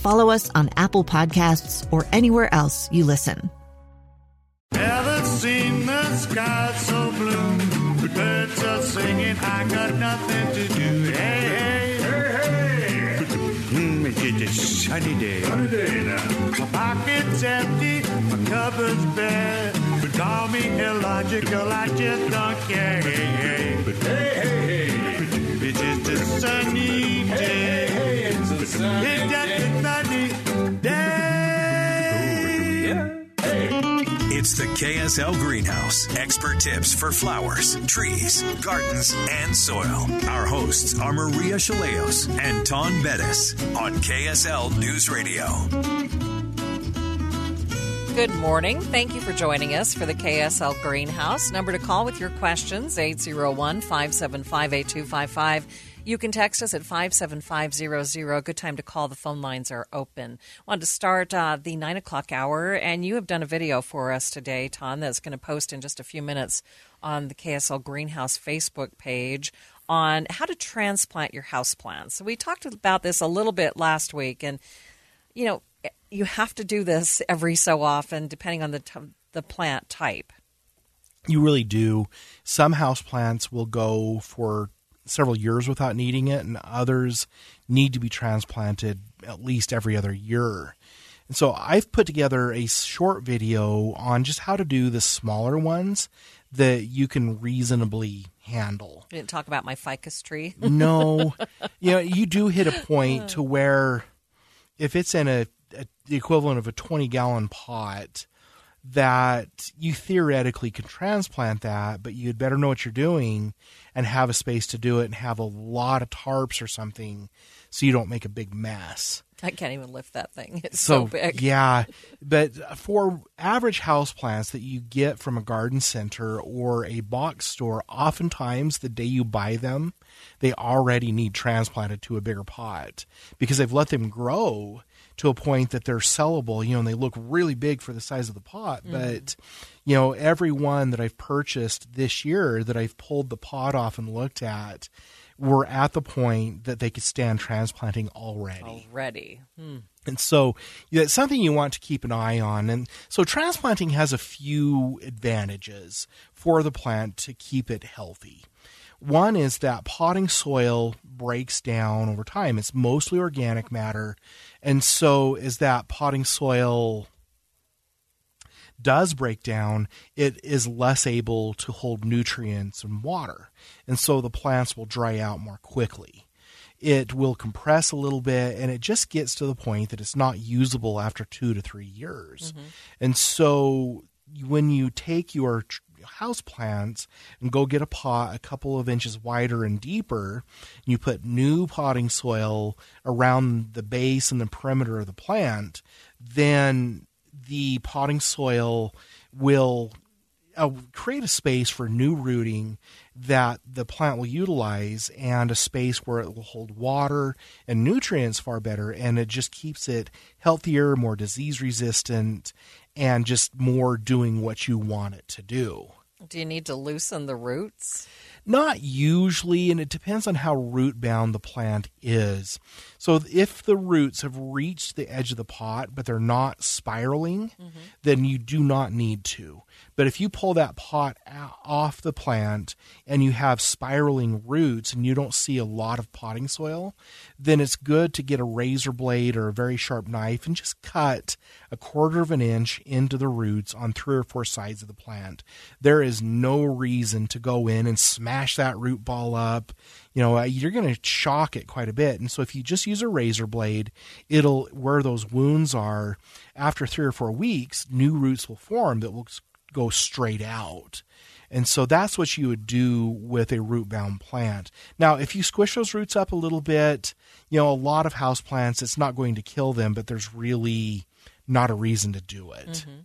follow us on Apple Podcasts, or anywhere else you listen. Never seen the sky so blue. The birds are singing, I got nothing to do. Hey, hey, hey, hey. Mm, it's a sunny day. Sunny day now. My pocket's empty, my cupboard's bare. But call me illogical, I just don't care. Hey, hey, hey, hey, hey. It's just a sunny day. Hey, hey, it's a sunny it's the KSL Greenhouse. Expert tips for flowers, trees, gardens, and soil. Our hosts are Maria Shilaos and Taun Beddes on KSL News Radio. Good morning. Thank you for joining us for the KSL Greenhouse. Number to call with your questions 801 575 8255. You can text us at 57500. Good time to call. The phone lines are open. Wanted to start uh, the 9 o'clock hour, and you have done a video for us today, Taun, that's going to post in just a few minutes on the KSL Greenhouse Facebook page on how to transplant your house plants. So we talked about this a little bit last week, and, you know, you have to do this every so often, depending on the, t- the plant type. You really do. Some house plants will go for several years without needing it, and others need to be transplanted at least every other year. And so I've put together a short video on just how to do the smaller ones that you can reasonably handle. You didn't talk about my ficus tree. no, you know, you do hit a point to where if it's in a, a the equivalent of a 20 gallon pot, that you theoretically can transplant that, but you'd better know what you're doing and have a space to do it and have a lot of tarps or something so you don't make a big mess. I can't even lift that thing. It's so, so big. Yeah. But for average house plants that you get from a garden center or a box store, oftentimes the day you buy them, they already need transplanted to a bigger pot because they've let them grow to a point that they're sellable, you know, and they look really big for the size of the pot. Mm. But, you know, every one that I've purchased this year that I've pulled the pot off and looked at were at the point that they could stand transplanting already. Already. Hmm. And so yeah, it's something you want to keep an eye on. And so transplanting has a few advantages for the plant to keep it healthy. One is that potting soil breaks down over time. It's mostly organic matter. And so as that potting soil does break down, it is less able to hold nutrients and water. And so the plants will dry out more quickly. It will compress a little bit and it just gets to the point that it's not usable after two to three years. Mm-hmm. And so when you take your house plants and go get a pot a couple of inches wider and deeper. You put new potting soil around the base and the perimeter of the plant, then the potting soil will uh, create a space for new rooting that the plant will utilize and a space where it will hold water and nutrients far better. And it just keeps it healthier more disease resistant and just more doing what you want it to do do you need to loosen the roots? Not usually, and it depends on how root bound the plant is. So, if the roots have reached the edge of the pot, but they're not spiraling, mm-hmm. then you do not need to. But if you pull that pot out, off the plant and you have spiraling roots and you don't see a lot of potting soil, then it's good to get a razor blade or a very sharp knife and just cut a quarter of an inch into the roots on three or four sides of the plant. There is no reason to go in and smash that root ball up. You know, uh, you're going to shock it quite a bit. And so if you just use a razor blade, it'll, where those wounds are, after three or four weeks, new roots will form that will go straight out. And so that's what you would do with a root bound plant. Now, if you squish those roots up a little bit, you know, a lot of house plants, it's not going to kill them, but there's really not a reason to do it. Mm-hmm.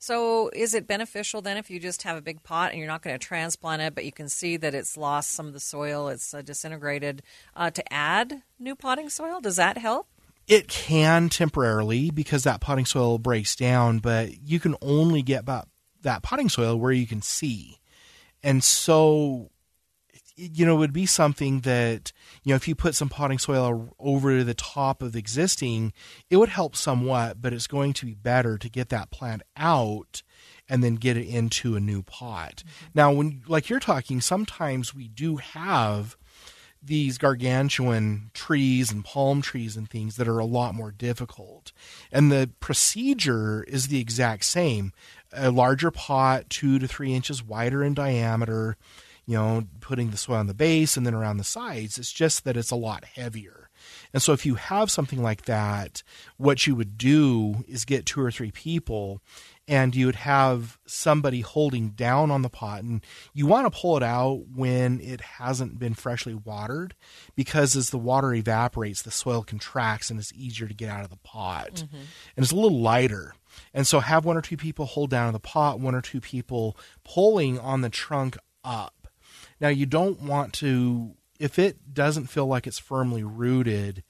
So, is it beneficial then if you just have a big pot and you're not going to transplant it, but you can see that it's lost some of the soil, it's uh, disintegrated, uh, to add new potting soil? Does that help? It can temporarily because that potting soil breaks down, but you can only get that potting soil where you can see. And so, you know, it would be something that, you know, if you put some potting soil over the top of the existing, it would help somewhat, but it's going to be better to get that plant out and then get it into a new pot. Mm-hmm. Now, when, like you're talking, sometimes we do have these gargantuan trees and palm trees and things that are a lot more difficult. And the procedure is the exact same a larger pot, two to three inches wider in diameter, you know, putting the soil on the base and then around the sides. It's just that it's a lot heavier. And so if you have something like that, what you would do is get two or three people and you would have somebody holding down on the pot and you want to pull it out when it hasn't been freshly watered because as the water evaporates the soil contracts and it's easier to get out of the pot mm-hmm. and it's a little lighter and so have one or two people hold down on the pot, one or two people pulling on the trunk up. Now you don't want to if it doesn't feel like it's firmly rooted,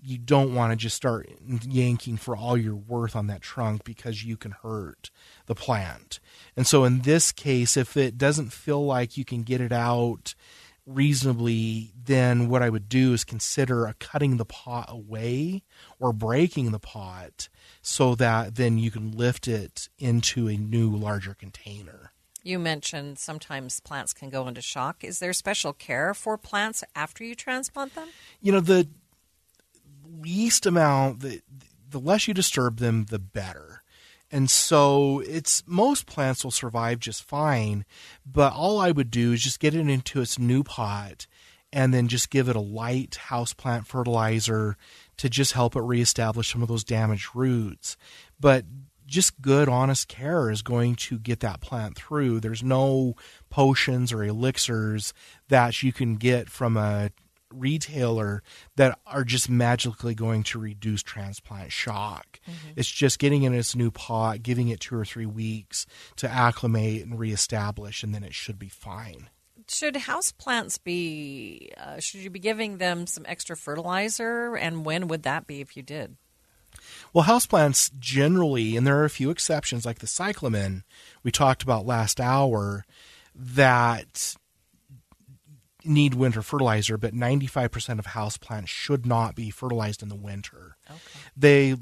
you don't want to just start yanking for all your worth on that trunk because you can hurt the plant. And so in this case, if it doesn't feel like you can get it out reasonably, then what I would do is consider cutting the pot away or breaking the pot so that then you can lift it into a new larger container. You mentioned sometimes plants can go into shock. Is there special care for plants after you transplant them? You know, the least amount, the, the less you disturb them, the better. And so it's most plants will survive just fine, but all I would do is just get it into its new pot and then just give it a light houseplant fertilizer to just help it reestablish some of those damaged roots. But just good, honest care is going to get that plant through. There's no potions or elixirs that you can get from a retailer that are just magically going to reduce transplant shock. Mm-hmm. It's just getting in its new pot, giving it two or three weeks to acclimate and reestablish, and then it should be fine. Should house plants be? Uh, should you be giving them some extra fertilizer, and when would that be if you did? Well, houseplants generally, and there are a few exceptions like the cyclamen we talked about last hour, that need winter fertilizer, but 95% of houseplants should not be fertilized in the winter. Okay. They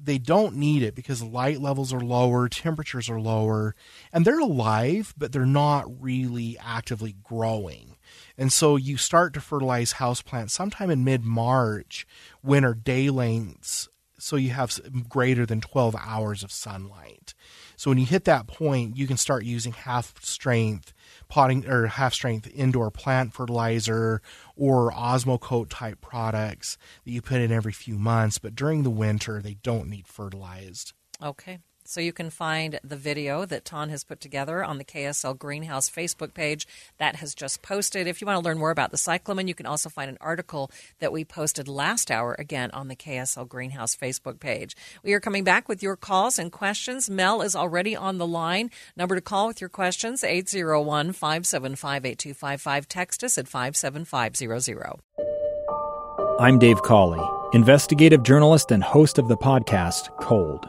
they don't need it because light levels are lower, temperatures are lower, and they're alive, but they're not really actively growing. And so you start to fertilize houseplants sometime in mid March when our day lengths so you have greater than 12 hours of sunlight. So when you hit that point, you can start using half strength potting or half strength indoor plant fertilizer or Osmocote type products that you put in every few months. But during the winter, they don't need fertilized. Okay. So you can find the video that Taun has put together on the KSL Greenhouse Facebook page that has just posted. If you want to learn more about the cyclamen, you can also find an article that we posted last hour again on the KSL Greenhouse Facebook page. We are coming back with your calls and questions. Mel is already on the line. Number to call with your questions 801 575 8255. Text us at 57500. I'm Dave Cawley, investigative journalist and host of the podcast Cold.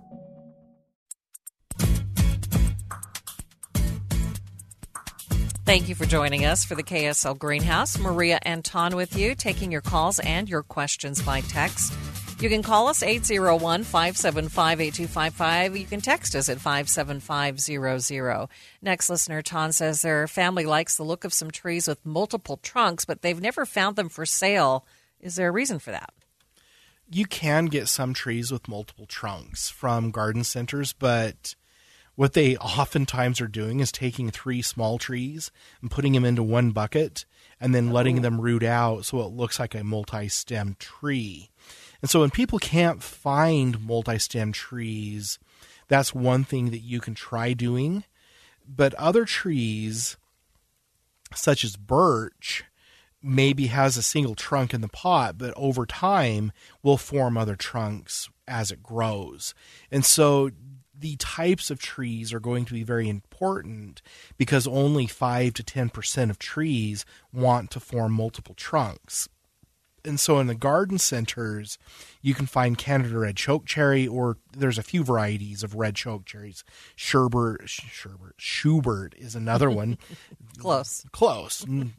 Thank you for joining us for the KSL Greenhouse. Maria Anton with you, taking your calls and your questions by text. You can call us 801 575 8255. You can text us at 57500. Next listener, Taun says their family likes the look of some trees with multiple trunks, but they've never found them for sale. Is there a reason for that? You can get some trees with multiple trunks from garden centers, but what they oftentimes are doing is taking three small trees and putting them into one bucket and then letting oh. them root out so it looks like a multi stem tree. And so when people can't find multi stem trees, that's one thing that you can try doing. But other trees, such as birch, maybe has a single trunk in the pot, but over time will form other trunks as it grows. And so the types of trees are going to be very important because only 5 to 10% of trees want to form multiple trunks and so in the garden centers, you can find Canada red chokecherry, or there's a few varieties of red chokecherries. Sherbert, Sherbert, Schubert is another one. Close, close. Mm.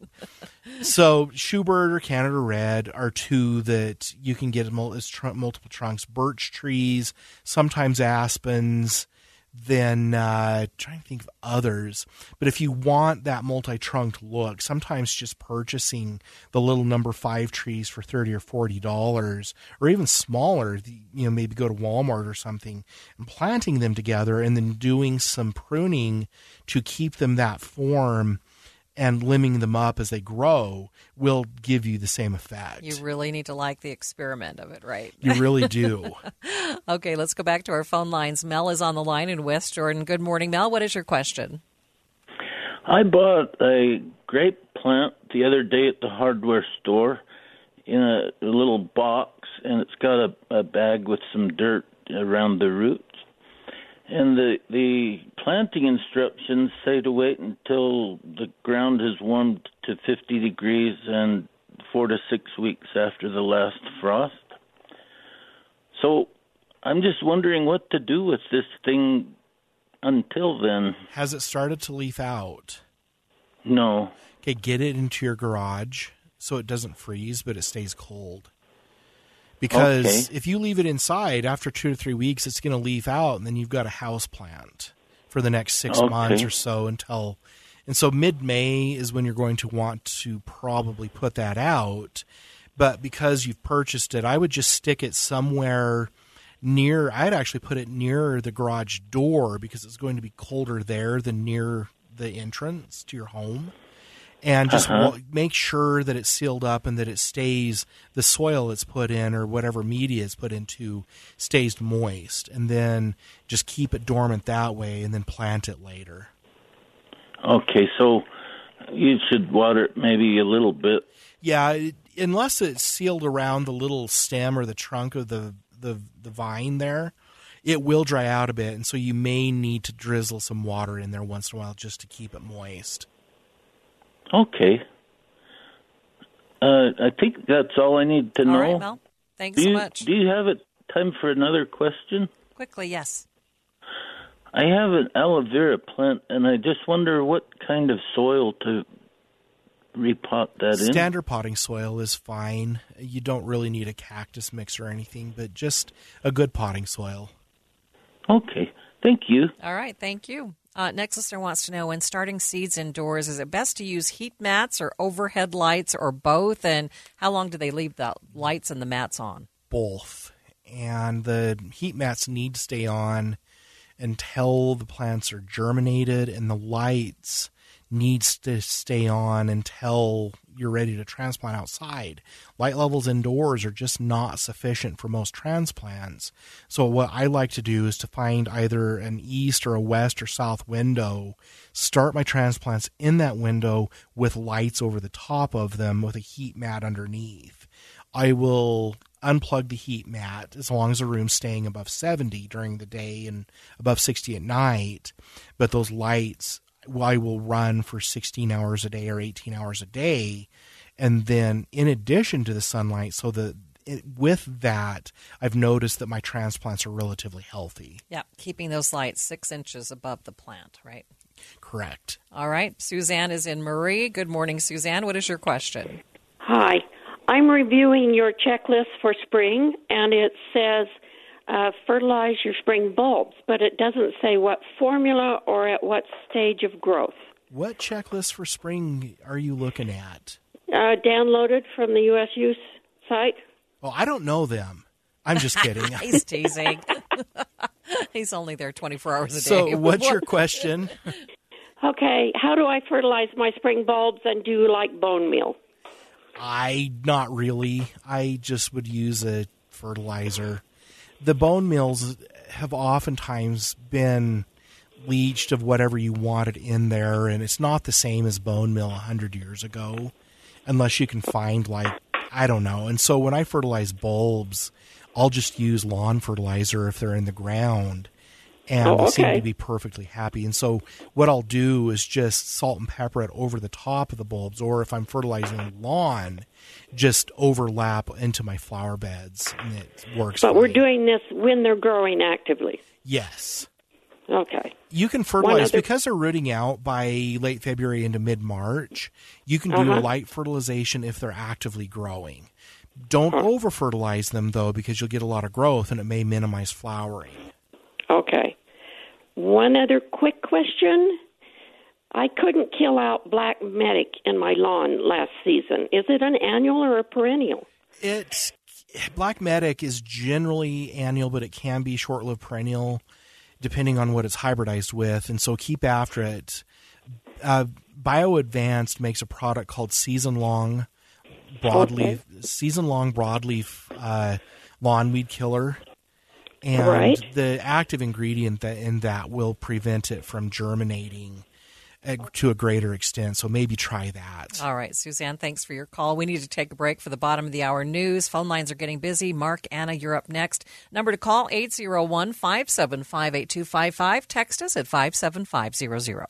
so Schubert or Canada red are two that you can get as multiple trunks. Birch trees, sometimes aspens then uh, trying to think of others. But if you want that multi-trunked look, sometimes just purchasing the little number five trees for thirty or forty dollars, or even smaller, you know, maybe go to Walmart or something, and planting them together, and then doing some pruning to keep them that form and limbing them up as they grow will give you the same effect. You really need to like the experiment of it, right? You really do. okay, let's go back to our phone lines. Mel is on the line in West Jordan. Good morning, Mel. What is your question? I bought a grape plant the other day at the hardware store in a, a little box, and it's got a, a bag with some dirt around the roots. And the the planting instructions say to wait until the ground has warmed to 50 degrees and four to six weeks after the last frost. So I'm just wondering what to do with this thing until then. Has it started to leaf out? No. Okay, get it into your garage so it doesn't freeze, but it stays cold because okay. if you leave it inside after two to three weeks, it's going to leaf out, and then you've got a house plant for the next six okay. months or so until. And so mid May is when you're going to want to probably put that out. But because you've purchased it, I would just stick it somewhere near. I'd actually put it near the garage door because it's going to be colder there than near the entrance to your home and just uh-huh. make sure that it's sealed up and that it stays the soil it's put in or whatever media is put into stays moist. And then just keep it dormant that way and then plant it later. Okay so you should water it maybe a little bit. Yeah it, unless it's sealed around the little stem or the trunk of the the, the vine there it will dry out a bit. And so you may need to drizzle some water in there once in a while just to keep it moist Okay. Uh, I think that's all I need to all know. Right, Mel. Thanks do so you, much. Do you have it time for another question? Quickly, yes. I have an aloe vera plant, and I just wonder what kind of soil to repot that Standard in. Standard potting soil is fine. You don't really need a cactus mix or anything, but just a good potting soil. Okay. Thank you. All right. Thank you. Uh, next listener wants to know when starting seeds indoors, is it best to use heat mats or overhead lights or both? And how long do they leave the lights and the mats on? Both. And the heat mats need to stay on until the plants are germinated, and the lights needs to stay on until you're ready to transplant outside. Light levels indoors are just not sufficient for most transplants. So what I like to do is to find either an east or a west or south window, start my transplants in that window with lights over the top of them with a heat mat underneath. I will unplug the heat mat as long as the room's staying above 70 during the day and above 60 at night. But those lights I will run for 16 hours a day or 18 hours a day. And then, in addition to the sunlight, so the it, with that, I've noticed that my transplants are relatively healthy. Yeah, keeping those lights six inches above the plant, right? Correct. All right. Suzanne is in Murray. Good morning, Suzanne. What is your question? Hi. I'm reviewing your checklist for spring, and it says uh, fertilize your spring bulbs, but it doesn't say what formula or at what stage of growth. What checklist for spring are you looking at? Uh, downloaded from the USU site. Oh, I don't know them. I'm just kidding. He's teasing. He's only there 24 hours a so, day. So, what's your question? Okay, how do I fertilize my spring bulbs and do you like bone meal? I not really. I just would use a fertilizer. The bone meals have oftentimes been leached of whatever you wanted in there, and it's not the same as bone meal a hundred years ago, unless you can find like I don't know. And so when I fertilize bulbs, I'll just use lawn fertilizer if they're in the ground. And Oh, they seem to be perfectly happy. And so what I'll do is just salt and pepper it over the top of the bulbs, or if I'm fertilizing lawn, just overlap into my flower beds, and it works. But we're fine. doing this when they're growing actively. yes. Okay. You can fertilize other- because they're rooting out by late February into mid March. You can do Uh-huh. light fertilization if they're actively growing. Don't over fertilize them though, because you'll get a lot of growth and it may minimize flowering. Okay. One other quick question. I couldn't kill out black medic in my lawn last season. Is it an annual or a perennial? It's black medic is generally annual, but it can be short-lived perennial, depending on what it's hybridized with. And so keep after it. Uh, BioAdvanced makes a product called Season Long Broadleaf Season Long Broadleaf uh, Lawn Weed Killer, and Right. the active ingredient that in that will prevent it from germinating to a greater extent. So maybe try that. All right, Suzanne, thanks for your call. We need to take a break for the bottom of the hour news. Phone lines are getting busy. Mark, Anna, you're up next. Number to call 801 575 8255. Text us at 57500.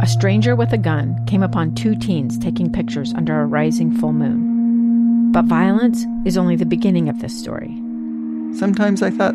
A stranger with a gun came upon two teens taking pictures under a rising full moon. But violence is only the beginning of this story. Sometimes I thought,